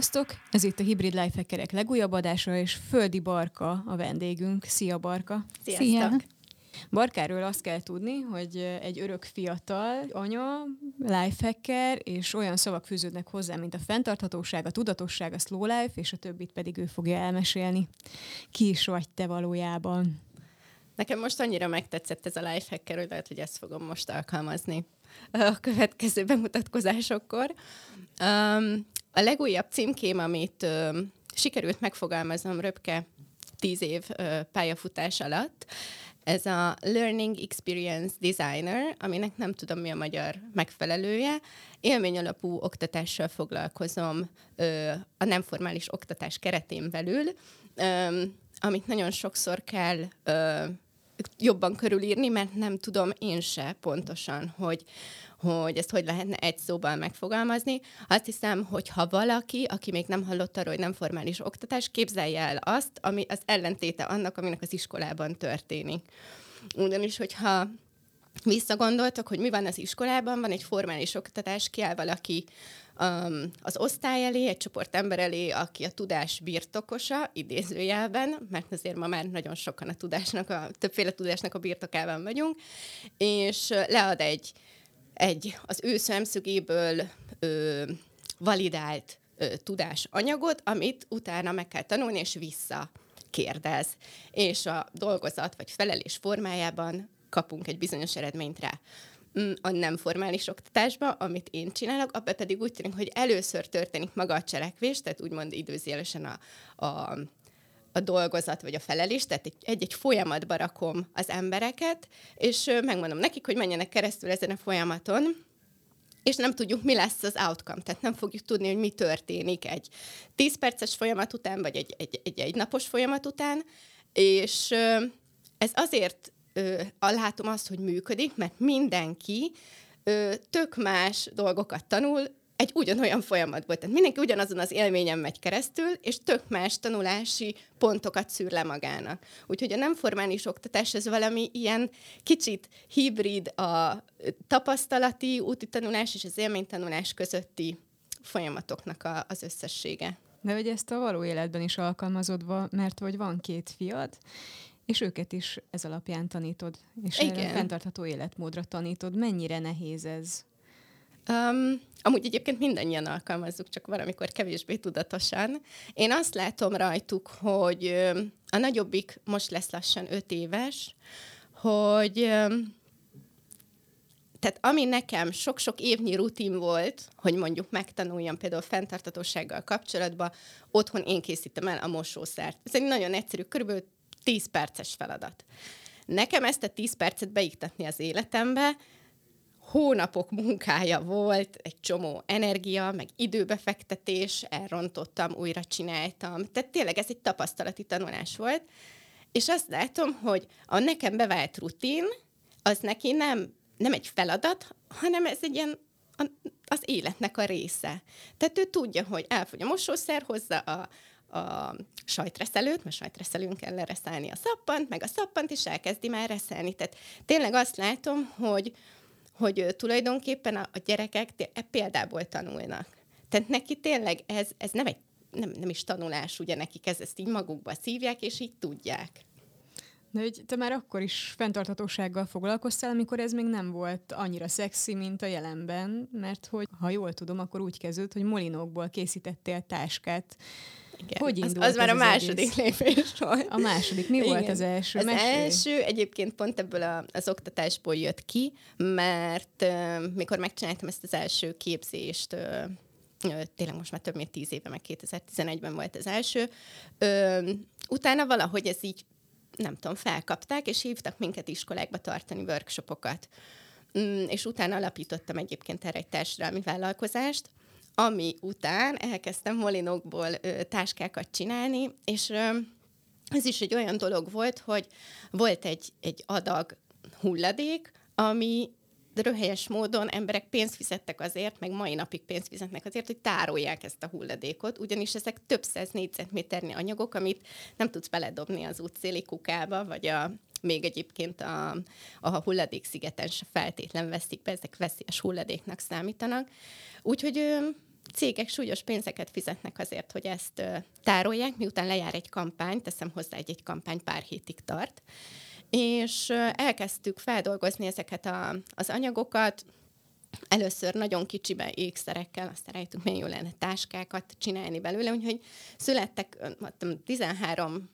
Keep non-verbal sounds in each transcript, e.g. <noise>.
Sziasztok! Ez itt a Hybrid Lifehackerek legújabb adása, és Földi Barka a vendégünk. Szia Barka! Sziasztok! Szia. Barkáról azt kell tudni, hogy egy örök fiatal anya, lifehacker, és olyan szavak fűződnek hozzá, mint a fenntarthatóság, a tudatosság, a slow life, és a többit pedig ő fogja elmesélni. Ki is vagy te valójában? Nekem most annyira megtetszett ez a lifehacker, hogy lehet, hogy ezt fogom most alkalmazni a következő bemutatkozásokkor. Um, a legújabb címkém, amit um, sikerült megfogalmaznom röpke tíz év uh, pályafutás alatt, ez a Learning Experience Designer, aminek nem tudom mi a magyar megfelelője. Élmény alapú oktatással foglalkozom ö, a nem formális oktatás keretén belül, ö, amit nagyon sokszor kell ö, jobban körülírni, mert nem tudom én se pontosan, hogy, hogy ezt hogy lehetne egy szóban megfogalmazni. Azt hiszem, hogy ha valaki, aki még nem hallott arról, hogy nem formális oktatás, képzelje el azt, ami az ellentéte annak, aminek az iskolában történik. Ugyanis, hogyha visszagondoltak, hogy mi van az iskolában, van egy formális oktatás, kiáll valaki um, az osztály elé, egy csoport ember elé, aki a tudás birtokosa, idézőjelben, mert azért ma már nagyon sokan a tudásnak, a, többféle tudásnak a birtokában vagyunk, és lead egy, egy az ő szemszögéből ö, validált ö, tudásanyagot, amit utána meg kell tanulni, és vissza kérdez. És a dolgozat vagy felelés formájában kapunk egy bizonyos eredményt rá. Mm, a nem formális oktatásba, amit én csinálok, abban pedig úgy tűnik, hogy először történik maga a cselekvés, tehát úgymond időzélesen a, a, a dolgozat vagy a felelés, tehát egy-egy folyamatba rakom az embereket, és megmondom nekik, hogy menjenek keresztül ezen a folyamaton, és nem tudjuk, mi lesz az outcome, tehát nem fogjuk tudni, hogy mi történik egy 10 perces folyamat után, vagy egy, egy, egy, egy napos folyamat után, és ez azért látom azt, hogy működik, mert mindenki tök más dolgokat tanul egy ugyanolyan folyamatból. Tehát mindenki ugyanazon az élményen megy keresztül, és tök más tanulási pontokat szűr le magának. Úgyhogy a nem formális oktatás ez valami ilyen kicsit hibrid a tapasztalati úti tanulás és az élménytanulás közötti folyamatoknak a, az összessége. De hogy ezt a való életben is alkalmazod, mert hogy van két fiad, és őket is ez alapján tanítod, és Igen. fenntartható életmódra tanítod. Mennyire nehéz ez? Um, amúgy egyébként mindannyian alkalmazzuk, csak valamikor kevésbé tudatosan. Én azt látom rajtuk, hogy a nagyobbik most lesz lassan öt éves, hogy tehát ami nekem sok-sok évnyi rutin volt, hogy mondjuk megtanuljam például fenntartatósággal kapcsolatban, otthon én készítem el a mosószert. Ez egy nagyon egyszerű, körülbelül 10 perces feladat. Nekem ezt a 10 percet beiktatni az életembe, hónapok munkája volt, egy csomó energia, meg időbefektetés, elrontottam, újra csináltam. Tehát tényleg ez egy tapasztalati tanulás volt. És azt látom, hogy a nekem bevált rutin, az neki nem, nem egy feladat, hanem ez egy ilyen az életnek a része. Tehát ő tudja, hogy elfogy a mosószer, hozza a, a sajtreszelőt, mert sajtreszelőn kell lereszelni a szappant, meg a szappant, és elkezdi már reszelni. Tehát tényleg azt látom, hogy, hogy tulajdonképpen a, gyerekek e példából tanulnak. Tehát neki tényleg ez, ez nem egy nem, nem is tanulás, ugye nekik ez, ezt így magukba szívják, és így tudják. De hogy te már akkor is fenntarthatósággal foglalkoztál, amikor ez még nem volt annyira szexi, mint a jelenben, mert hogy, ha jól tudom, akkor úgy kezdődött, hogy molinókból készítettél táskát igen. Hogy indult az, az már a második egész? lépés volt. A második. Mi Igen. volt az első? Az Mesélj. első egyébként pont ebből a, az oktatásból jött ki, mert uh, mikor megcsináltam ezt az első képzést, uh, tényleg most már több mint tíz éve, meg 2011-ben volt az első, uh, utána valahogy ez így, nem tudom, felkapták, és hívtak minket iskolákba tartani workshopokat. Um, és utána alapítottam egyébként erre egy társadalmi vállalkozást, ami után elkezdtem molinokból ö, táskákat csinálni, és ö, ez is egy olyan dolog volt, hogy volt egy, egy adag hulladék, ami röhelyes módon emberek pénzt fizettek azért, meg mai napig pénzt fizetnek azért, hogy tárolják ezt a hulladékot, ugyanis ezek több száz négyzetméternyi anyagok, amit nem tudsz beledobni az útszéli kukába, vagy a, még egyébként a, a hulladékszigeten se feltétlen veszik be, ezek veszélyes hulladéknak számítanak. Úgyhogy cégek súlyos pénzeket fizetnek azért, hogy ezt tárolják, miután lejár egy kampány, teszem hozzá, egy, egy kampány pár hétig tart, és elkezdtük feldolgozni ezeket a, az anyagokat, először nagyon kicsibe ékszerekkel, aztán rájöttünk, milyen jó lenne táskákat csinálni belőle, úgyhogy születtek mondtam, 13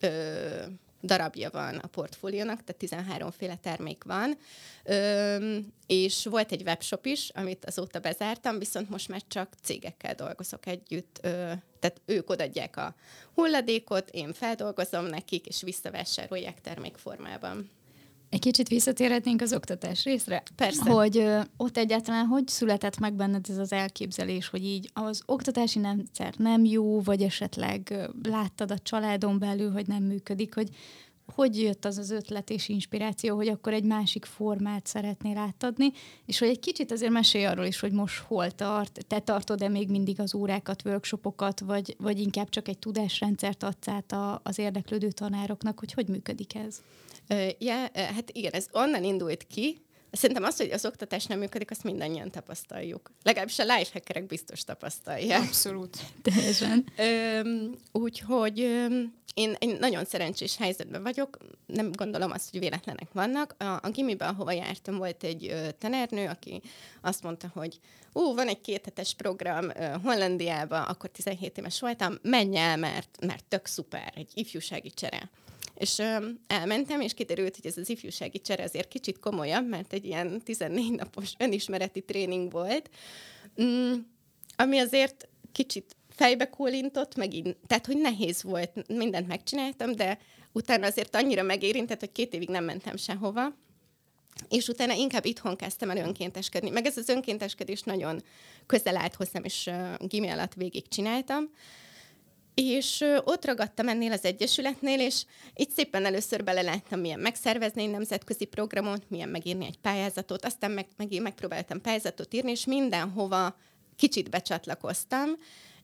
ö, darabja van a portfóliónak, tehát 13 féle termék van, ö, és volt egy webshop is, amit azóta bezártam, viszont most már csak cégekkel dolgozok együtt, ö, tehát ők odadják a hulladékot, én feldolgozom nekik, és visszavásárolják termékformában. Egy kicsit visszatérhetnénk az oktatás részre? Persze. Hogy ö, ott egyáltalán hogy született meg benned ez az elképzelés, hogy így az oktatási rendszer nem jó, vagy esetleg ö, láttad a családon belül, hogy nem működik, hogy hogy jött az az ötlet és inspiráció, hogy akkor egy másik formát szeretnél átadni, és hogy egy kicsit azért mesélj arról is, hogy most hol tart, te tartod-e még mindig az órákat, workshopokat, vagy, vagy inkább csak egy tudásrendszert adsz át a, az érdeklődő tanároknak, hogy hogy működik ez? Ö, hát igen, ez onnan indult ki, Szerintem az, hogy az oktatás nem működik, azt mindannyian tapasztaljuk. Legalábbis a lifehackerek biztos tapasztalják. Abszolút. Teljesen. Úgyhogy öm, én egy nagyon szerencsés helyzetben vagyok, nem gondolom azt, hogy véletlenek vannak. A, a gimiben, ahova jártam, volt egy ö, tanárnő, aki azt mondta, hogy ú, van egy kéthetes program ö, Hollandiába, akkor 17 éves voltam, menj el, mert, mert tök szuper, egy ifjúsági csere. És ö, elmentem, és kiderült, hogy ez az ifjúsági csere azért kicsit komolyabb, mert egy ilyen 14 napos önismereti tréning volt, mm, ami azért kicsit fejbe kólintott, meg így, tehát, hogy nehéz volt, mindent megcsináltam, de utána azért annyira megérintett, hogy két évig nem mentem sehova, és utána inkább itthon kezdtem el önkénteskedni. Meg ez az önkénteskedés nagyon közel állt hozzám, és uh, gimi alatt végig csináltam. És uh, ott ragadtam ennél az egyesületnél, és itt szépen először beleláttam, milyen megszervezni egy nemzetközi programot, milyen megírni egy pályázatot, aztán meg, meg megpróbáltam pályázatot írni, és mindenhova kicsit becsatlakoztam,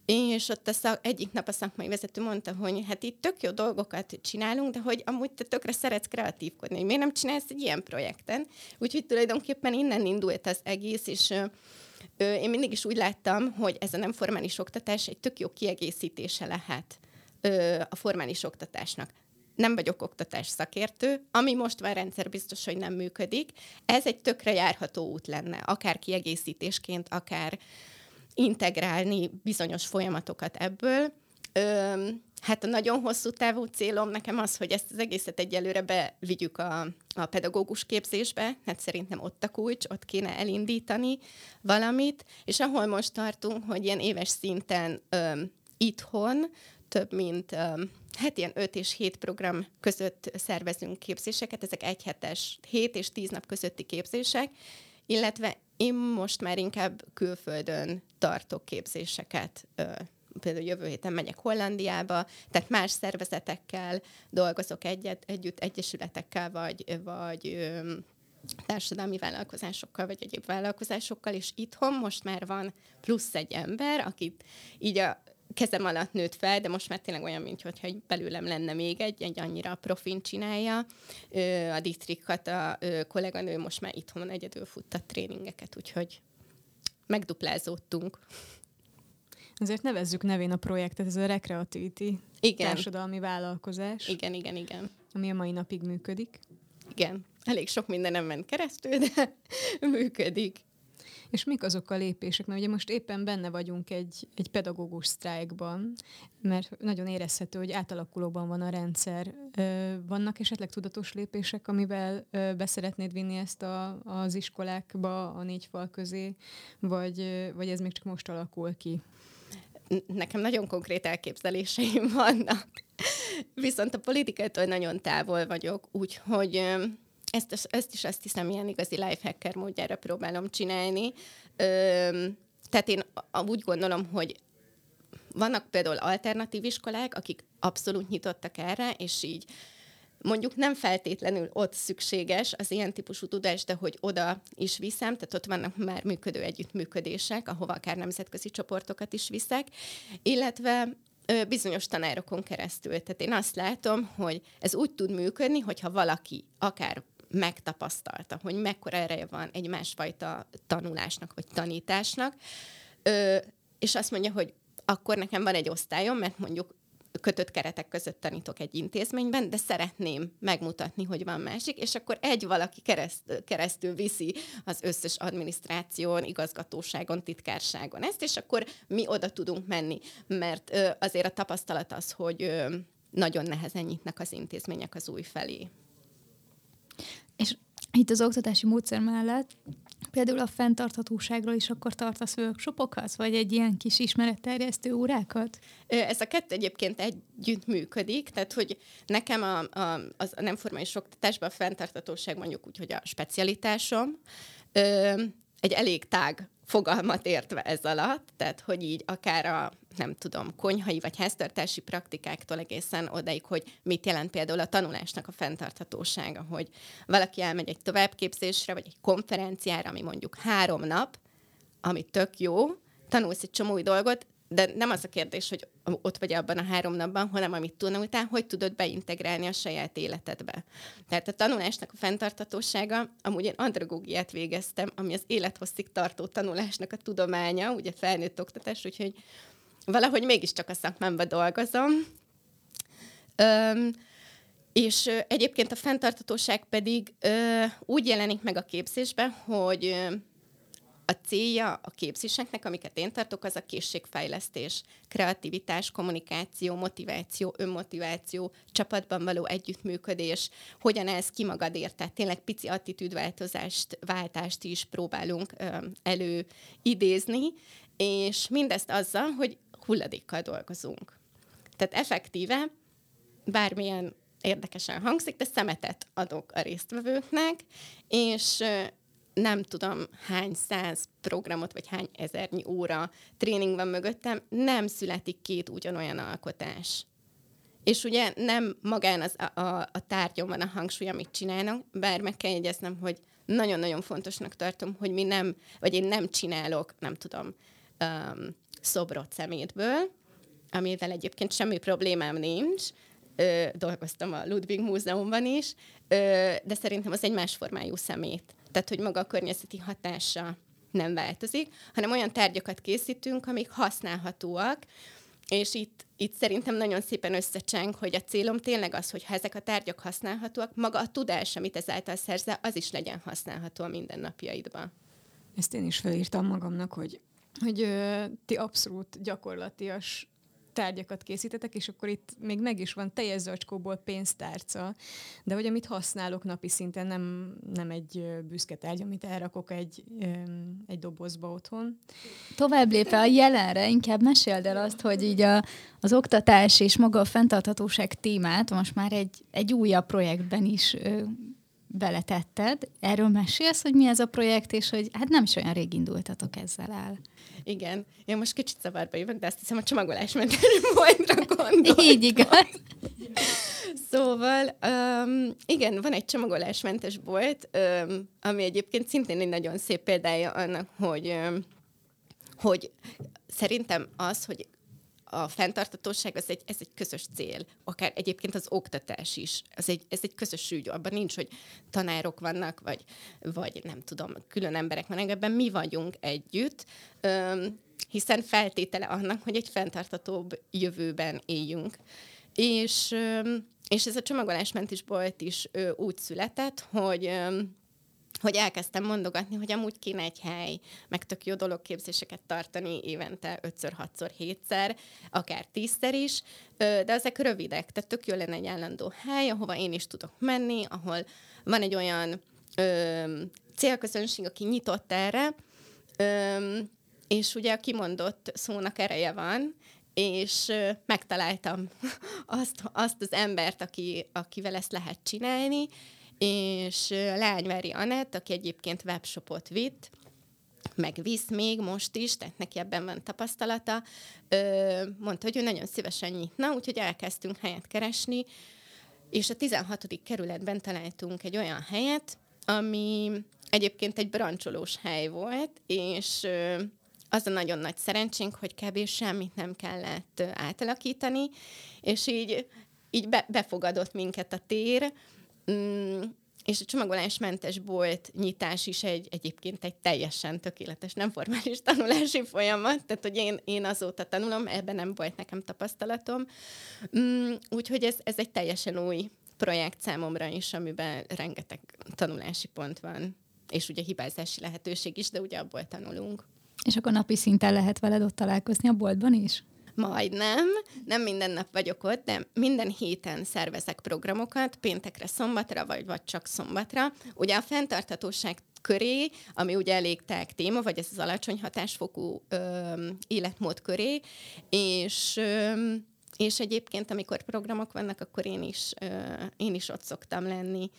és ott a szak, egyik nap a szakmai vezető mondta, hogy hát itt tök jó dolgokat csinálunk, de hogy amúgy te tökre szeretsz kreatívkodni, hogy miért nem csinálsz egy ilyen projekten. Úgyhogy tulajdonképpen innen indult az egész, és ö, én mindig is úgy láttam, hogy ez a nem formális oktatás egy tök jó kiegészítése lehet ö, a formális oktatásnak nem vagyok oktatás szakértő, ami most már rendszer biztos, hogy nem működik. Ez egy tökre járható út lenne, akár kiegészítésként, akár integrálni bizonyos folyamatokat ebből. Ö, hát a nagyon hosszú távú célom nekem az, hogy ezt az egészet egyelőre bevigyük a, a pedagógus képzésbe, hát szerintem ott a kulcs, ott kéne elindítani valamit, és ahol most tartunk, hogy ilyen éves szinten ö, itthon több mint hát ilyen 5 és 7 program között szervezünk képzéseket, ezek egy hetes, 7 és 10 nap közötti képzések, illetve én most már inkább külföldön tartok képzéseket, például jövő héten megyek Hollandiába, tehát más szervezetekkel dolgozok egyet, együtt, egyesületekkel, vagy, vagy társadalmi vállalkozásokkal, vagy egyéb vállalkozásokkal, és itthon most már van plusz egy ember, akit így a kezem alatt nőtt fel, de most már tényleg olyan, mintha hogy belőlem lenne még egy, egy annyira profin csinálja. A Dietrich a kolléganő most már itthon egyedül futtat tréningeket, úgyhogy megduplázódtunk. Azért nevezzük nevén a projektet, ez a Recreativity igen. társadalmi vállalkozás. Igen, igen, igen. Ami a mai napig működik. Igen, elég sok mindenem ment keresztül, de <laughs> működik. És mik azok a lépések? Mert ugye most éppen benne vagyunk egy, egy pedagógus sztrájkban, mert nagyon érezhető, hogy átalakulóban van a rendszer. Vannak esetleg tudatos lépések, amivel beszeretnéd vinni ezt a, az iskolákba, a négy fal közé, vagy, vagy ez még csak most alakul ki? Nekem nagyon konkrét elképzeléseim <laughs> vannak. Viszont a politikától nagyon távol vagyok, úgyhogy ezt, ezt is azt hiszem, ilyen igazi lifehacker módjára próbálom csinálni. Ö, tehát én úgy gondolom, hogy vannak például alternatív iskolák, akik abszolút nyitottak erre, és így mondjuk nem feltétlenül ott szükséges az ilyen típusú tudás, de hogy oda is viszem, tehát ott vannak már működő együttműködések, ahova akár nemzetközi csoportokat is viszek, illetve ö, bizonyos tanárokon keresztül. Tehát én azt látom, hogy ez úgy tud működni, hogyha valaki akár megtapasztalta, hogy mekkora ereje van egy másfajta tanulásnak vagy tanításnak, ö, és azt mondja, hogy akkor nekem van egy osztályom, mert mondjuk kötött keretek között tanítok egy intézményben, de szeretném megmutatni, hogy van másik, és akkor egy valaki kereszt, keresztül viszi az összes adminisztráción, igazgatóságon, titkárságon ezt, és akkor mi oda tudunk menni, mert ö, azért a tapasztalat az, hogy ö, nagyon nehezen nyitnak az intézmények az új felé. És itt az oktatási módszer mellett például a fenntarthatóságról is akkor tartasz workshopokat, vagy egy ilyen kis ismeretterjesztő órákat? Ez a kettő egyébként együtt működik, tehát hogy nekem a, a, az a nem formális oktatásban a fenntarthatóság mondjuk úgy, hogy a specialitásom, egy elég tág fogalmat értve ez alatt, tehát hogy így akár a, nem tudom, konyhai vagy háztartási praktikáktól egészen odaig, hogy mit jelent például a tanulásnak a fenntarthatósága, hogy valaki elmegy egy továbbképzésre, vagy egy konferenciára, ami mondjuk három nap, ami tök jó, tanulsz egy csomó új dolgot, de nem az a kérdés, hogy ott vagy abban a három napban, hanem amit után, hogy tudod beintegrálni a saját életedbe. Tehát a tanulásnak a fenntartatósága, amúgy én andragógiát végeztem, ami az élethosszig tartó tanulásnak a tudománya, ugye felnőtt oktatás, úgyhogy valahogy mégiscsak a szakmámban dolgozom. Öm, és ö, egyébként a fenntartatóság pedig ö, úgy jelenik meg a képzésben, hogy ö, a célja a képzéseknek, amiket én tartok, az a készségfejlesztés, kreativitás, kommunikáció, motiváció, önmotiváció, csapatban való együttműködés, hogyan ez ki magadért, tehát tényleg pici attitűdváltozást, váltást is próbálunk ö, előidézni, és mindezt azzal, hogy hulladékkal dolgozunk. Tehát effektíve bármilyen érdekesen hangzik, de szemetet adok a résztvevőknek, és nem tudom hány száz programot, vagy hány ezernyi óra tréning van mögöttem, nem születik két ugyanolyan alkotás. És ugye nem magán az, a, a, a tárgyon van a hangsúly, amit csinálnak, bár meg kell jegyeznem, hogy nagyon-nagyon fontosnak tartom, hogy mi nem, vagy én nem csinálok, nem tudom, um, szobrot szemétből, amivel egyébként semmi problémám nincs, ö, dolgoztam a Ludwig Múzeumban is, ö, de szerintem az egy más formájú szemét tehát hogy maga a környezeti hatása nem változik, hanem olyan tárgyakat készítünk, amik használhatóak, és itt, itt szerintem nagyon szépen összecseng, hogy a célom tényleg az, hogy ha ezek a tárgyak használhatóak, maga a tudás, amit ezáltal szerzel, az is legyen használható a mindennapjaidban. Ezt én is felírtam magamnak, hogy, hogy ö, ti abszolút gyakorlatias tárgyakat készítetek, és akkor itt még meg is van teljes zacskóból pénztárca, de hogy amit használok napi szinten, nem, nem egy büszke tárgy, amit elrakok egy, egy dobozba otthon. Tovább lépve a jelenre, inkább meséld el azt, hogy így a, az oktatás és maga a fenntarthatóság témát most már egy, egy újabb projektben is beletetted. Erről mesélsz, hogy mi ez a projekt, és hogy hát nem is olyan rég indultatok ezzel el. Igen. Én most kicsit zavarba jövök, de azt hiszem a csomagolásmentes <laughs> boltra <laughs> gondoltam. Így igaz. Szóval, um, igen, van egy csomagolásmentes bolt, um, ami egyébként szintén egy nagyon szép példája annak, hogy um, hogy szerintem az, hogy a fenntartatóság az egy, ez egy közös cél, akár egyébként az oktatás is. Ez egy, ez egy közös ügy, abban nincs, hogy tanárok vannak, vagy, vagy nem tudom, külön emberek vannak, ebben mi vagyunk együtt, öm, hiszen feltétele annak, hogy egy fenntartatóbb jövőben éljünk. És, öm, és ez a csomagolásmentes bolt is ö, úgy született, hogy öm, hogy elkezdtem mondogatni, hogy amúgy kéne egy hely, meg tök jó dolog képzéseket tartani évente 5-ször, 6-szor, 7-szer, akár 10-szer is, de ezek rövidek, tehát tök jó lenne egy állandó hely, ahova én is tudok menni, ahol van egy olyan ö, célközönség, aki nyitott erre, ö, és ugye a kimondott szónak ereje van, és ö, megtaláltam <laughs> azt, azt az embert, aki, akivel ezt lehet csinálni, és Leányvári Anett, aki egyébként webshopot vitt, meg visz még most is, tehát neki ebben van tapasztalata, mondta, hogy ő nagyon szívesen nyitna, úgyhogy elkezdtünk helyet keresni, és a 16. kerületben találtunk egy olyan helyet, ami egyébként egy brancsolós hely volt, és az a nagyon nagy szerencsénk, hogy kb. semmit nem kellett átalakítani, és így, így be, befogadott minket a tér, Mm, és a csomagolásmentes bolt nyitás is egy, egyébként egy teljesen tökéletes, nem formális tanulási folyamat, tehát hogy én, én azóta tanulom, ebben nem volt nekem tapasztalatom. Mm, úgyhogy ez, ez egy teljesen új projekt számomra is, amiben rengeteg tanulási pont van, és ugye hibázási lehetőség is, de ugye abból tanulunk. És akkor napi szinten lehet veled ott találkozni a boltban is? Majdnem, nem minden nap vagyok ott, de minden héten szervezek programokat, péntekre, szombatra, vagy, vagy csak szombatra. Ugye a fenntarthatóság köré, ami ugye elég tág téma, vagy ez az alacsony hatásfokú ö, életmód köré, és ö, és egyébként, amikor programok vannak, akkor én is, ö, én is ott szoktam lenni.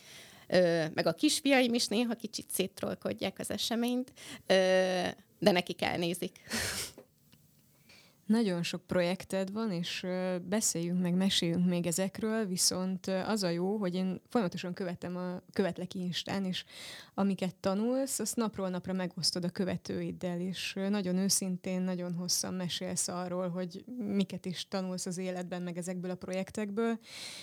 Ö, meg a kisfiaim is néha kicsit széttrolkodják az eseményt, ö, de nekik elnézik. <laughs> Nagyon sok projekted van, és beszéljünk meg, meséljünk még ezekről, viszont az a jó, hogy én folyamatosan követem a, követlek Instán, és amiket tanulsz, azt napról napra megosztod a követőiddel, és nagyon őszintén, nagyon hosszan mesélsz arról, hogy miket is tanulsz az életben, meg ezekből a projektekből,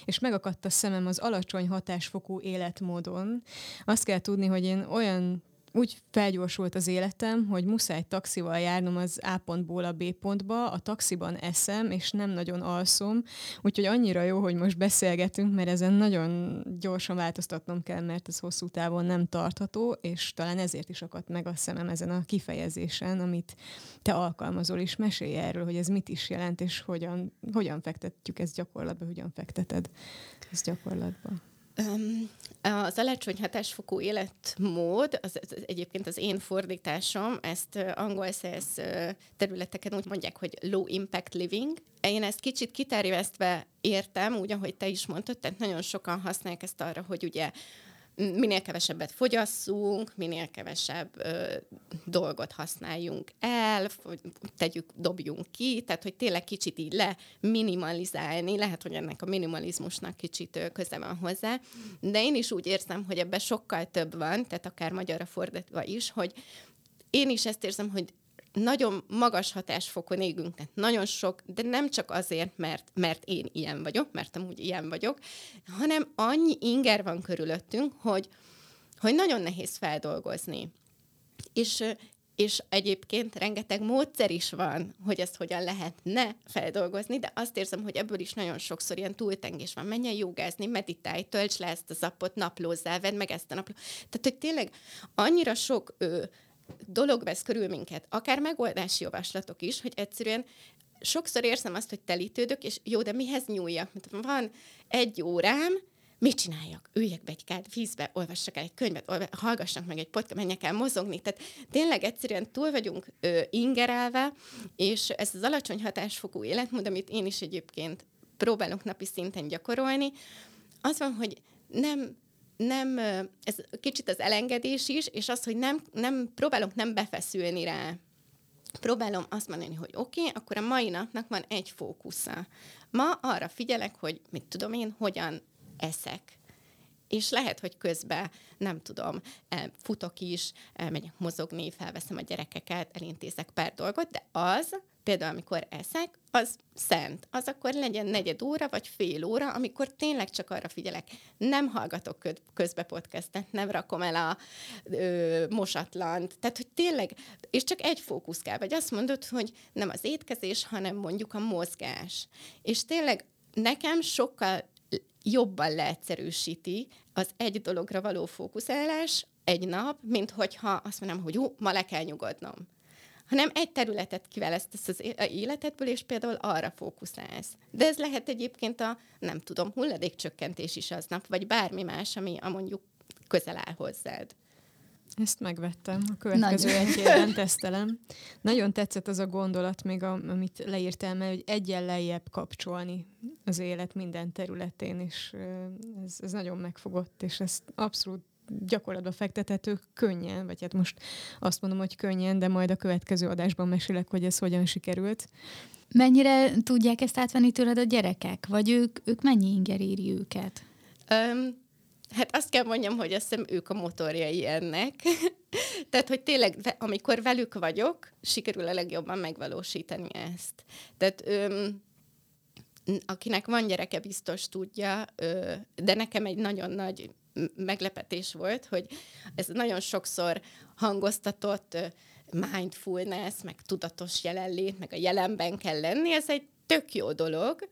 és megakadt a szemem az alacsony hatásfokú életmódon. Azt kell tudni, hogy én olyan úgy felgyorsult az életem, hogy muszáj taxival járnom az A pontból a B pontba, a taxiban eszem, és nem nagyon alszom, úgyhogy annyira jó, hogy most beszélgetünk, mert ezen nagyon gyorsan változtatnom kell, mert ez hosszú távon nem tartható, és talán ezért is akadt meg a szemem ezen a kifejezésen, amit te alkalmazol, és mesélj erről, hogy ez mit is jelent, és hogyan, hogyan fektetjük ezt gyakorlatba, hogyan fekteted ezt gyakorlatba. Az alacsony hatásfokú életmód, az, az, egyébként az én fordításom, ezt angol száz területeken úgy mondják, hogy low impact living. Én ezt kicsit kiterjesztve értem, úgy, ahogy te is mondtad, tehát nagyon sokan használják ezt arra, hogy ugye minél kevesebbet fogyasszunk, minél kevesebb ö, dolgot használjunk el, tegyük, dobjunk ki, tehát hogy tényleg kicsit így le minimalizálni, lehet, hogy ennek a minimalizmusnak kicsit ö, köze van hozzá, de én is úgy érzem, hogy ebben sokkal több van, tehát akár magyarra fordítva is, hogy én is ezt érzem, hogy nagyon magas hatásfokon égünk, tehát nagyon sok, de nem csak azért, mert, mert én ilyen vagyok, mert amúgy ilyen vagyok, hanem annyi inger van körülöttünk, hogy, hogy nagyon nehéz feldolgozni. És, és egyébként rengeteg módszer is van, hogy ezt hogyan lehetne feldolgozni, de azt érzem, hogy ebből is nagyon sokszor ilyen túltengés van. Menjen jogázni, meditálj, tölts le ezt az appot, naplózzál, vedd meg ezt a napló. Tehát, hogy tényleg annyira sok ö, dolog vesz körül minket, akár megoldási javaslatok is, hogy egyszerűen sokszor érzem azt, hogy telítődök, és jó, de mihez nyúljak? Mert van egy órám, mit csináljak? Üljek be egy kád vízbe, olvassak el egy könyvet, olva, hallgassak meg egy podcast, menjek el mozogni. Tehát tényleg egyszerűen túl vagyunk ö, ingerelve, és ez az alacsony hatásfokú életmód, amit én is egyébként próbálok napi szinten gyakorolni, az van, hogy nem nem, ez kicsit az elengedés is, és az, hogy nem, nem próbálok nem befeszülni rá. Próbálom azt mondani, hogy oké, okay, akkor a mai napnak van egy fókusza. Ma arra figyelek, hogy mit tudom én, hogyan eszek. És lehet, hogy közben, nem tudom, futok is, elmegyek mozogni, felveszem a gyerekeket, elintézek pár dolgot, de az, például amikor eszek, az szent. Az akkor legyen negyed óra, vagy fél óra, amikor tényleg csak arra figyelek. Nem hallgatok közbe podcastet, nem rakom el a ö, mosatlant. Tehát, hogy tényleg, és csak egy fókusz kell. Vagy azt mondod, hogy nem az étkezés, hanem mondjuk a mozgás. És tényleg nekem sokkal jobban leegyszerűsíti az egy dologra való fókuszálás egy nap, mint hogyha azt mondom, hogy jó, ma le kell nyugodnom hanem egy területet kivelesztesz az életedből, és például arra fókuszálsz. De ez lehet egyébként a, nem tudom, hulladékcsökkentés is aznap, vagy bármi más, ami a mondjuk közel áll hozzád. Ezt megvettem, a következő Nagyon. egy évben tesztelem. Nagyon tetszett az a gondolat még, a, amit leírtál, mert hogy egyen lejjebb kapcsolni az élet minden területén, és ez, ez nagyon megfogott, és ezt abszolút gyakorlatba fektethető könnyen, vagy hát most azt mondom, hogy könnyen, de majd a következő adásban mesélek, hogy ez hogyan sikerült. Mennyire tudják ezt átvenni tőled a gyerekek? Vagy ők, ők mennyi inger éri őket? Um, hát azt kell mondjam, hogy azt hiszem ők a motorjai ennek. <laughs> Tehát, hogy tényleg, amikor velük vagyok, sikerül a legjobban megvalósítani ezt. Tehát um, akinek van gyereke, biztos tudja, de nekem egy nagyon nagy meglepetés volt, hogy ez nagyon sokszor hangoztatott mindfulness, meg tudatos jelenlét, meg a jelenben kell lenni, ez egy tök jó dolog,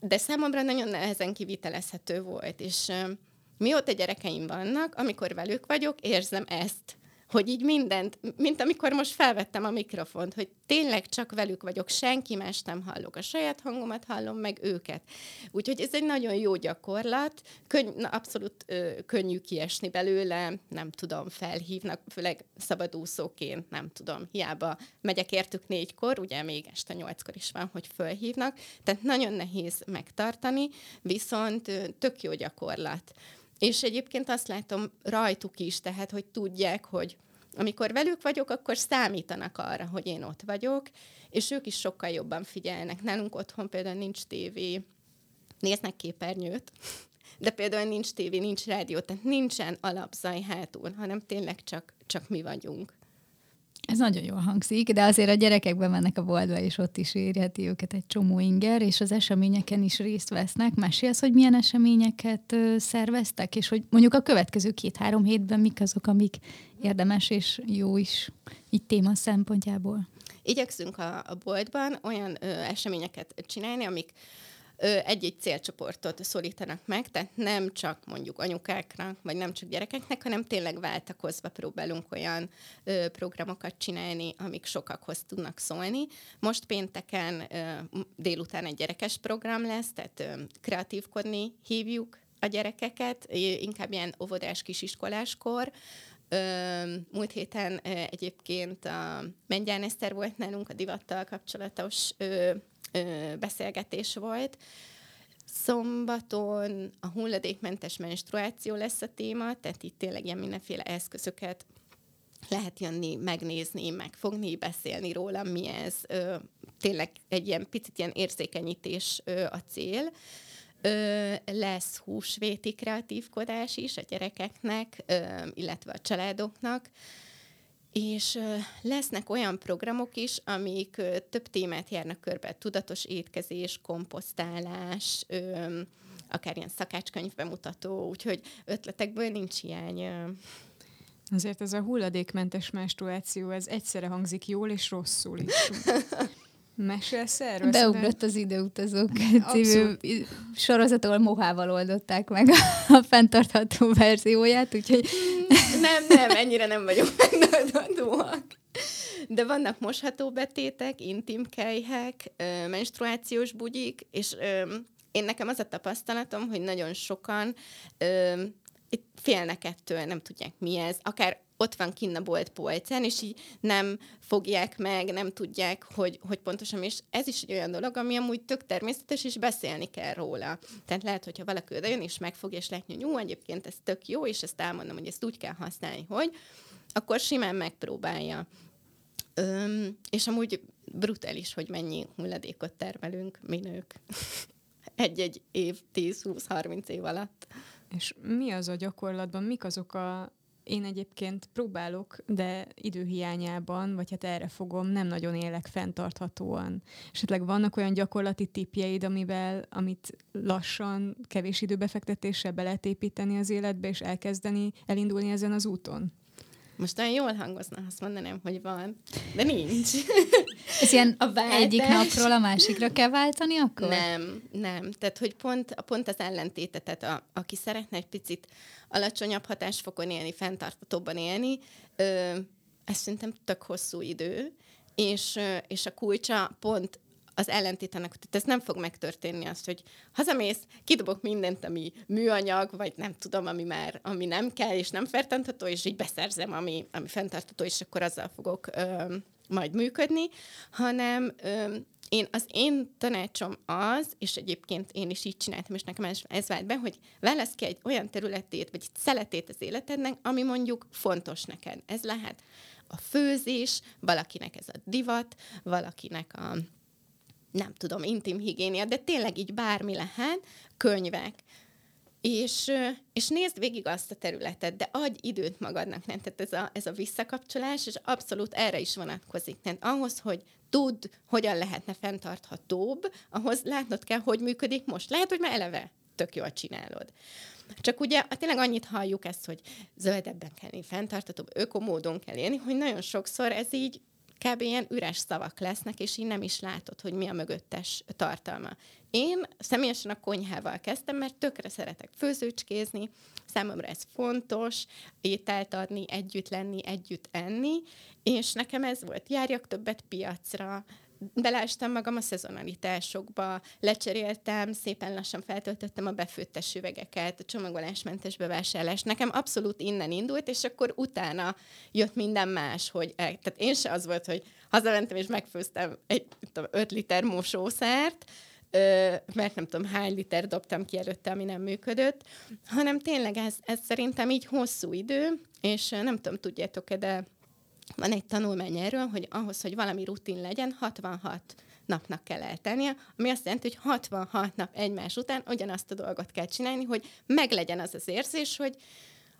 de számomra nagyon nehezen kivitelezhető volt, és mióta gyerekeim vannak, amikor velük vagyok, érzem ezt, hogy így mindent, mint amikor most felvettem a mikrofont, hogy tényleg csak velük vagyok, senki más nem hallok, a saját hangomat hallom, meg őket. Úgyhogy ez egy nagyon jó gyakorlat, könny, na, abszolút ö, könnyű kiesni belőle, nem tudom, felhívnak, főleg szabadúszóként, nem tudom, hiába megyek értük négykor, ugye még este nyolckor is van, hogy felhívnak, tehát nagyon nehéz megtartani, viszont ö, tök jó gyakorlat. És egyébként azt látom rajtuk is, tehát, hogy tudják, hogy amikor velük vagyok, akkor számítanak arra, hogy én ott vagyok, és ők is sokkal jobban figyelnek. Nálunk otthon például nincs tévé, néznek képernyőt, de például nincs tévé, nincs rádió, tehát nincsen alapzaj hátul, hanem tényleg csak, csak mi vagyunk. Ez nagyon jól hangzik, de azért a gyerekek bemennek a boltba, és ott is érheti őket egy csomó inger, és az eseményeken is részt vesznek. Mesélsz, hogy milyen eseményeket szerveztek, és hogy mondjuk a következő két-három hétben mik azok, amik érdemes és jó is így téma szempontjából? Igyekszünk a, a boltban olyan ö, eseményeket csinálni, amik egy-egy célcsoportot szólítanak meg, tehát nem csak mondjuk anyukáknak, vagy nem csak gyerekeknek, hanem tényleg váltakozva próbálunk olyan ö, programokat csinálni, amik sokakhoz tudnak szólni. Most pénteken ö, délután egy gyerekes program lesz, tehát ö, kreatívkodni hívjuk a gyerekeket, inkább ilyen óvodás kisiskoláskor, múlt héten egyébként a Mengyán Eszter volt nálunk a divattal kapcsolatos ö, ö, beszélgetés volt. Szombaton a hulladékmentes menstruáció lesz a téma, tehát itt tényleg ilyen mindenféle eszközöket lehet jönni, megnézni, megfogni, beszélni róla, mi ez. Ö, tényleg egy ilyen picit ilyen érzékenyítés ö, a cél. Ö, lesz húsvéti kreatívkodás is a gyerekeknek, ö, illetve a családoknak. És lesznek olyan programok is, amik több témát járnak körbe, tudatos étkezés, komposztálás, akár ilyen szakácskönyv bemutató, úgyhogy ötletekből nincs hiány. Azért ez a hulladékmentes menstruáció, ez egyszerre hangzik jól és rosszul is. <laughs> Mesélsz erről? Beugrott az időutazók című sorozat, ahol mohával oldották meg a fenntartható verzióját, úgyhogy... Nem, nem, ennyire nem vagyok <laughs> fenntarthatóak. De vannak mosható betétek, intim kejhek, menstruációs bugyik, és én nekem az a tapasztalatom, hogy nagyon sokan félnek ettől, nem tudják mi ez. Akár ott van kinn a bolt polcán, és így nem fogják meg, nem tudják, hogy, hogy pontosan, és ez is egy olyan dolog, ami amúgy tök természetes, és beszélni kell róla. Tehát lehet, hogyha valaki oda jön, és megfogja, és látja, hogy jó, egyébként ez tök jó, és ezt elmondom, hogy ezt úgy kell használni, hogy akkor simán megpróbálja. Öm, és amúgy brutális, hogy mennyi hulladékot termelünk mi nők. <laughs> Egy-egy év, 10-20-30 év alatt. És mi az a gyakorlatban, mik azok a én egyébként próbálok, de időhiányában, vagy hát erre fogom, nem nagyon élek fenntarthatóan. Esetleg vannak olyan gyakorlati tipjeid, amivel, amit lassan, kevés időbefektetéssel be lehet építeni az életbe, és elkezdeni, elindulni ezen az úton? Most olyan jól hangozna, azt mondanám, hogy van, de nincs. Ez ilyen a egyik napról a másikra kell váltani akkor? Nem, nem. Tehát, hogy pont, pont az ellentéte, tehát a, aki szeretne egy picit alacsonyabb hatásfokon élni, fenntartatóban élni, ö, ez szerintem tök hosszú idő, és, és a kulcsa pont az ellentétenek, tehát ez nem fog megtörténni azt, hogy hazamész, kidobok mindent, ami műanyag, vagy nem tudom, ami már, ami nem kell, és nem fenntartható, és így beszerzem, ami, ami fenntartható, és akkor azzal fogok ö, majd működni, hanem ö, én, az én tanácsom az, és egyébként én is így csináltam, és nekem ez, ez vált be, hogy válasz ki egy olyan területét, vagy egy szeletét az életednek, ami mondjuk fontos neked. Ez lehet a főzés, valakinek ez a divat, valakinek a nem tudom, intim higiénia, de tényleg így bármi lehet, könyvek. És, és nézd végig azt a területet, de adj időt magadnak, nem? Tehát ez a, ez a visszakapcsolás, és abszolút erre is vonatkozik. Tehát ahhoz, hogy tudd, hogyan lehetne fenntarthatóbb, ahhoz látnod kell, hogy működik most. Lehet, hogy már eleve tök jól csinálod. Csak ugye tényleg annyit halljuk ezt, hogy zöldebben kell élni, fenntartatóbb, ökomódon kell élni, hogy nagyon sokszor ez így kb. ilyen üres szavak lesznek, és így nem is látod, hogy mi a mögöttes tartalma. Én személyesen a konyhával kezdtem, mert tökre szeretek főzőcskézni, számomra ez fontos, ételt adni, együtt lenni, együtt enni, és nekem ez volt, járjak többet piacra, belástam magam a szezonalitásokba, lecseréltem, szépen lassan feltöltöttem a befőttes üvegeket, a csomagolásmentes bevásárlás. Nekem abszolút innen indult, és akkor utána jött minden más, hogy e, tehát én se az volt, hogy hazamentem és megfőztem egy tudom, 5 liter mosószert, mert nem tudom, hány liter dobtam ki előtte, ami nem működött, hanem tényleg ez, ez szerintem így hosszú idő, és nem tudom, tudjátok-e, de van egy tanulmány erről, hogy ahhoz, hogy valami rutin legyen, 66 napnak kell eltennie, ami azt jelenti, hogy 66 nap egymás után ugyanazt a dolgot kell csinálni, hogy meglegyen az az érzés, hogy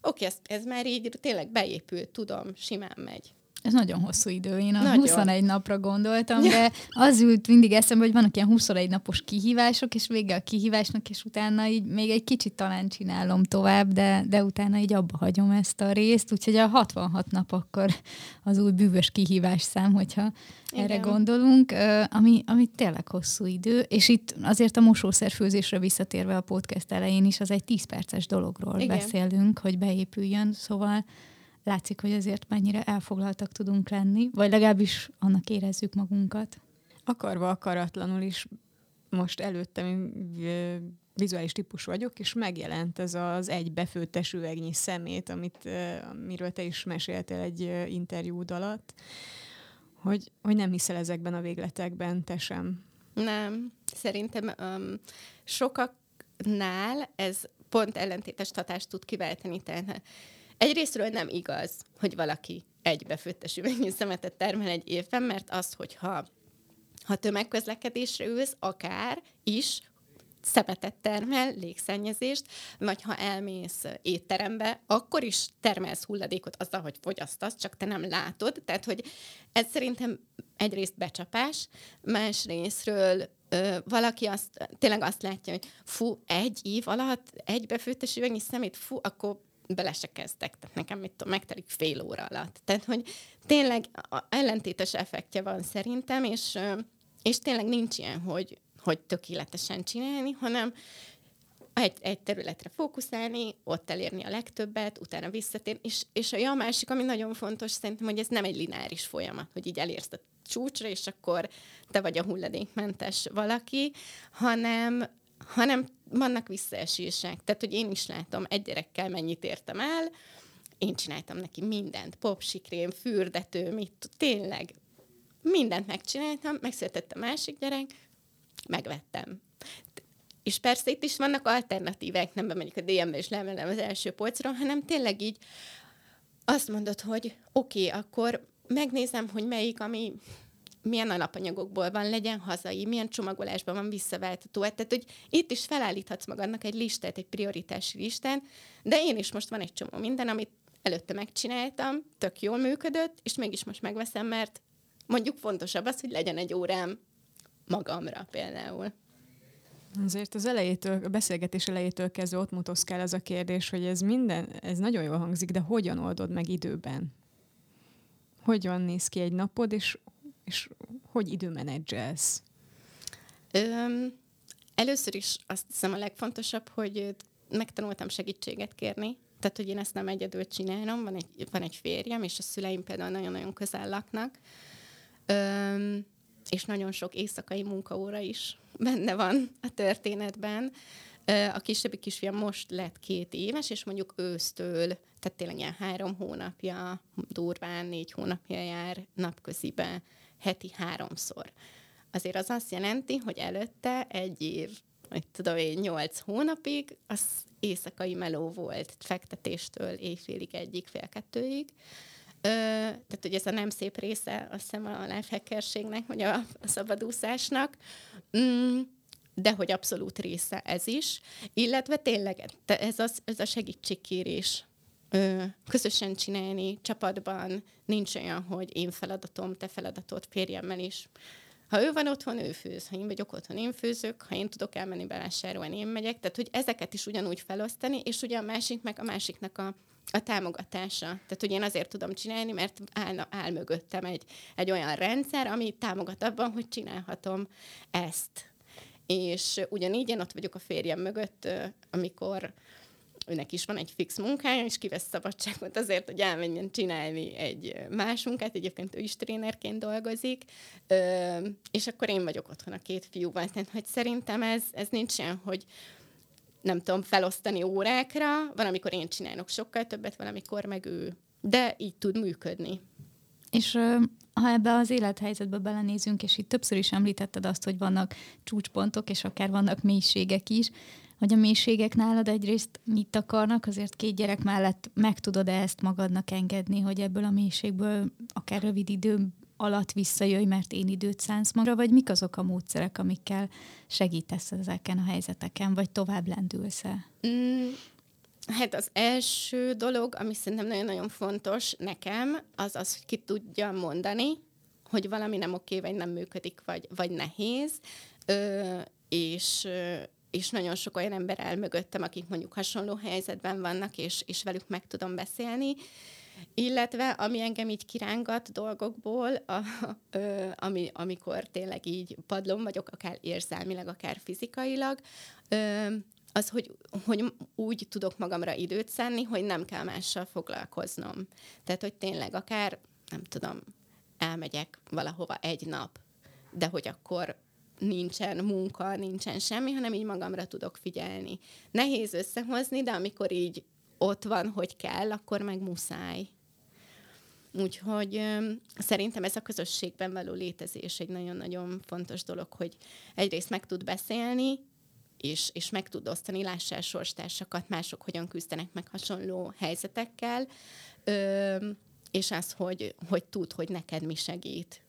oké, okay, ez, ez már így tényleg beépült, tudom, simán megy. Ez nagyon hosszú idő. Én a nagyon. 21 napra gondoltam, de az ült mindig eszembe, hogy vannak ilyen 21 napos kihívások, és vége a kihívásnak, és utána így még egy kicsit talán csinálom tovább, de, de utána így abba hagyom ezt a részt, úgyhogy a 66 nap akkor az új bűvös kihívás szám, hogyha Igen. erre gondolunk, ami, ami tényleg hosszú idő, és itt azért a mosószerfőzésre visszatérve a podcast elején is, az egy 10 perces dologról Igen. beszélünk, hogy beépüljön, szóval látszik, hogy azért mennyire elfoglaltak tudunk lenni, vagy legalábbis annak érezzük magunkat. Akarva akaratlanul is most előttem vizuális típus vagyok, és megjelent ez az egy befőttes üvegnyi szemét, amit, amiről te is meséltél egy interjúd alatt, hogy, hogy nem hiszel ezekben a végletekben, te sem. Nem, szerintem um, sokaknál ez pont ellentétes hatást tud kiváltani, tehát Egyrésztről nem igaz, hogy valaki egy befőttes üvegnyi szemetet termel egy évben, mert az, hogyha ha tömegközlekedésre ülsz, akár is szemetet termel, légszennyezést, vagy ha elmész étterembe, akkor is termelsz hulladékot azzal, hogy fogyasztasz, csak te nem látod. Tehát, hogy ez szerintem egyrészt becsapás, másrésztről ö, valaki azt, tényleg azt látja, hogy fú, egy év alatt egy befőttes üvegnyi szemét, fú, akkor bele se kezdtek, tehát nekem mit tudom, megtelik fél óra alatt. Tehát, hogy tényleg ellentétes effektje van szerintem, és, és tényleg nincs ilyen, hogy, hogy tökéletesen csinálni, hanem egy, egy területre fókuszálni, ott elérni a legtöbbet, utána visszatérni, és, és a másik, ami nagyon fontos, szerintem, hogy ez nem egy lineáris folyamat, hogy így elérsz a csúcsra, és akkor te vagy a hulladékmentes valaki, hanem, hanem vannak visszaesések. Tehát, hogy én is látom, egy gyerekkel mennyit értem el, én csináltam neki mindent, popsikrém, fürdető, mit, tényleg mindent megcsináltam, megszületett a másik gyerek, megvettem. És persze itt is vannak alternatívek, nem bemegyek a DM-be és leemelem az első polcra, hanem tényleg így azt mondod, hogy oké, okay, akkor megnézem, hogy melyik, ami milyen alapanyagokból van, legyen hazai, milyen csomagolásban van visszaváltató. Tehát, hogy itt is felállíthatsz magadnak egy listát, egy prioritási listán, de én is most van egy csomó minden, amit előtte megcsináltam, tök jól működött, és mégis most megveszem, mert mondjuk fontosabb az, hogy legyen egy órám magamra például. Azért az elejétől, a beszélgetés elejétől kezdve ott motoszkál az a kérdés, hogy ez minden, ez nagyon jól hangzik, de hogyan oldod meg időben? Hogyan néz ki egy napod, és és hogy időmenedzselsz? Öm, először is azt hiszem a legfontosabb, hogy megtanultam segítséget kérni. Tehát, hogy én ezt nem egyedül csinálom, van egy, van egy férjem, és a szüleim például nagyon-nagyon közel laknak. Öm, és nagyon sok éjszakai munkaóra is benne van a történetben. A kisebbi kisfiam most lett két éves, és mondjuk ősztől, tehát tényleg ilyen három hónapja, durván négy hónapja jár napközibe heti háromszor. Azért az azt jelenti, hogy előtte egy év, hogy tudom én, nyolc hónapig, az éjszakai meló volt, fektetéstől éjfélig egyik, fél kettőig. Ö, tehát, hogy ez a nem szép része, azt hiszem a lifehackerségnek, vagy a, a szabadúszásnak. Mm, de hogy abszolút része ez is, illetve tényleg ez, az, ez a segítségkérés közösen csinálni, csapatban, nincs olyan, hogy én feladatom, te feladatod férjemmel is. Ha ő van otthon, ő főz. Ha én vagyok otthon, én főzök. Ha én tudok elmenni bevásárolni, én megyek. Tehát, hogy ezeket is ugyanúgy felosztani, és ugye a másik meg a másiknak a, a támogatása. Tehát, hogy én azért tudom csinálni, mert áll, áll mögöttem egy, egy olyan rendszer, ami támogat abban, hogy csinálhatom ezt. És ugyanígy én ott vagyok a férjem mögött, amikor őnek is van egy fix munkája, és kivesz szabadságot azért, hogy elmenjen csinálni egy más munkát, egyébként ő is trénerként dolgozik, ö, és akkor én vagyok otthon a két fiúval. Tehát, hogy szerintem ez, ez nincs ilyen, hogy nem tudom, felosztani órákra, van, amikor én csinálok sokkal többet, valamikor meg ő. De így tud működni. És ha ebbe az élethelyzetbe belenézünk, és itt többször is említetted azt, hogy vannak csúcspontok, és akár vannak mélységek is, hogy a mélységek nálad egyrészt mit akarnak, azért két gyerek mellett meg tudod -e ezt magadnak engedni, hogy ebből a mélységből akár rövid idő alatt visszajöjj, mert én időt szánsz magra, vagy mik azok a módszerek, amikkel segítesz ezeken a helyzeteken, vagy tovább lendülsz-e? Mm, hát az első dolog, ami szerintem nagyon-nagyon fontos nekem, az az, hogy ki tudja mondani, hogy valami nem oké, vagy nem működik, vagy, vagy nehéz, ö, és és nagyon sok olyan ember el mögöttem, akik mondjuk hasonló helyzetben vannak, és, és velük meg tudom beszélni. Illetve, ami engem így kirángat dolgokból, a, ö, ami, amikor tényleg így padlom vagyok, akár érzelmileg, akár fizikailag, ö, az, hogy, hogy úgy tudok magamra időt szenni, hogy nem kell mással foglalkoznom. Tehát, hogy tényleg akár, nem tudom, elmegyek valahova egy nap, de hogy akkor nincsen munka, nincsen semmi, hanem így magamra tudok figyelni. Nehéz összehozni, de amikor így ott van, hogy kell, akkor meg muszáj. Úgyhogy szerintem ez a közösségben való létezés egy nagyon-nagyon fontos dolog, hogy egyrészt meg tud beszélni, és, és meg tud osztani, lássál sorstársakat, mások hogyan küzdenek meg hasonló helyzetekkel, ö, és az, hogy, hogy tud, hogy neked mi segít.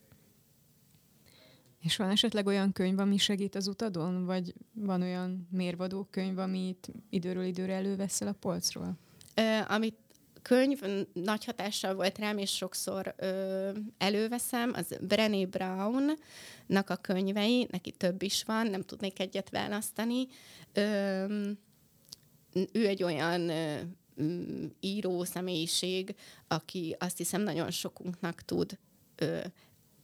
És van esetleg olyan könyv, ami segít az utadon? Vagy van olyan mérvadó könyv, amit időről időre előveszel a polcról? Ö, amit könyv nagy hatással volt rám, és sokszor ö, előveszem, az Brené Brown-nak a könyvei, neki több is van, nem tudnék egyet választani. Ö, ő egy olyan ö, író személyiség, aki azt hiszem nagyon sokunknak tud ö,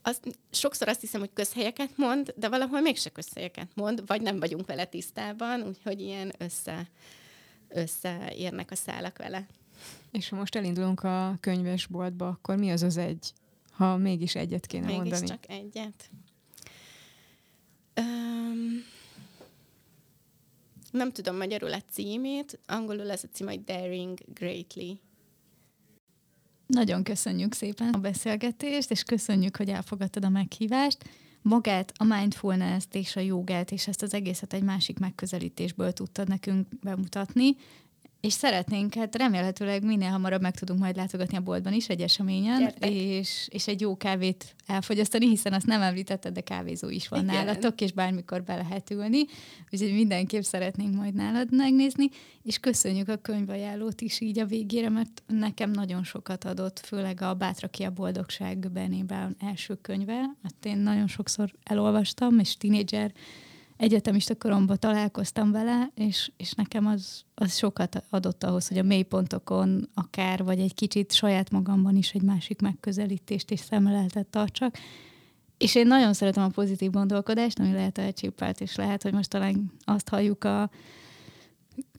az, sokszor azt hiszem, hogy közhelyeket mond, de valahol mégse közhelyeket mond, vagy nem vagyunk vele tisztában, úgyhogy ilyen össze, összeérnek a szálak vele. És ha most elindulunk a könyvesboltba, akkor mi az az egy, ha mégis egyet kéne mégis mondani? csak egyet. Um, nem tudom magyarul a címét, angolul ez a cím, hogy Daring Greatly. Nagyon köszönjük szépen a beszélgetést, és köszönjük, hogy elfogadtad a meghívást. Magát, a mindfulness-t és a jogát, és ezt az egészet egy másik megközelítésből tudtad nekünk bemutatni és szeretnénk, hát remélhetőleg minél hamarabb meg tudunk majd látogatni a boltban is egy eseményen, és, és egy jó kávét elfogyasztani, hiszen azt nem említetted, de kávézó is van Igen. nálatok, és bármikor be lehet ülni, úgyhogy mindenképp szeretnénk majd nálad megnézni, és köszönjük a könyvajánlót is így a végére, mert nekem nagyon sokat adott, főleg a Bátraki a boldogság Benny Brown első könyve, mert én nagyon sokszor elolvastam, és tínédzser egyetemista koromban találkoztam vele, és, és nekem az, az sokat adott ahhoz, hogy a mélypontokon akár, vagy egy kicsit saját magamban is egy másik megközelítést és szemleletet tartsak. És én nagyon szeretem a pozitív gondolkodást, ami lehet elcsépelt, és lehet, hogy most talán azt halljuk a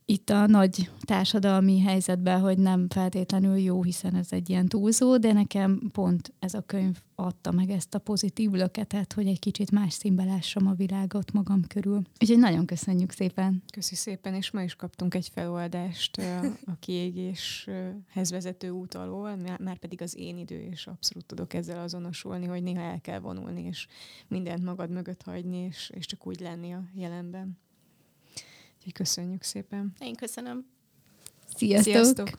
itt a nagy társadalmi helyzetben, hogy nem feltétlenül jó, hiszen ez egy ilyen túlzó, de nekem pont ez a könyv adta meg ezt a pozitív löketet, hogy egy kicsit más színbe lássam a világot magam körül. Úgyhogy nagyon köszönjük szépen. Köszi szépen, és ma is kaptunk egy feloldást a kiégéshez vezető út alól, már pedig az én idő, és abszolút tudok ezzel azonosulni, hogy néha el kell vonulni, és mindent magad mögött hagyni, és, és csak úgy lenni a jelenben. Úgyhogy köszönjük szépen. Én köszönöm. Sziasztok! Sziasztok.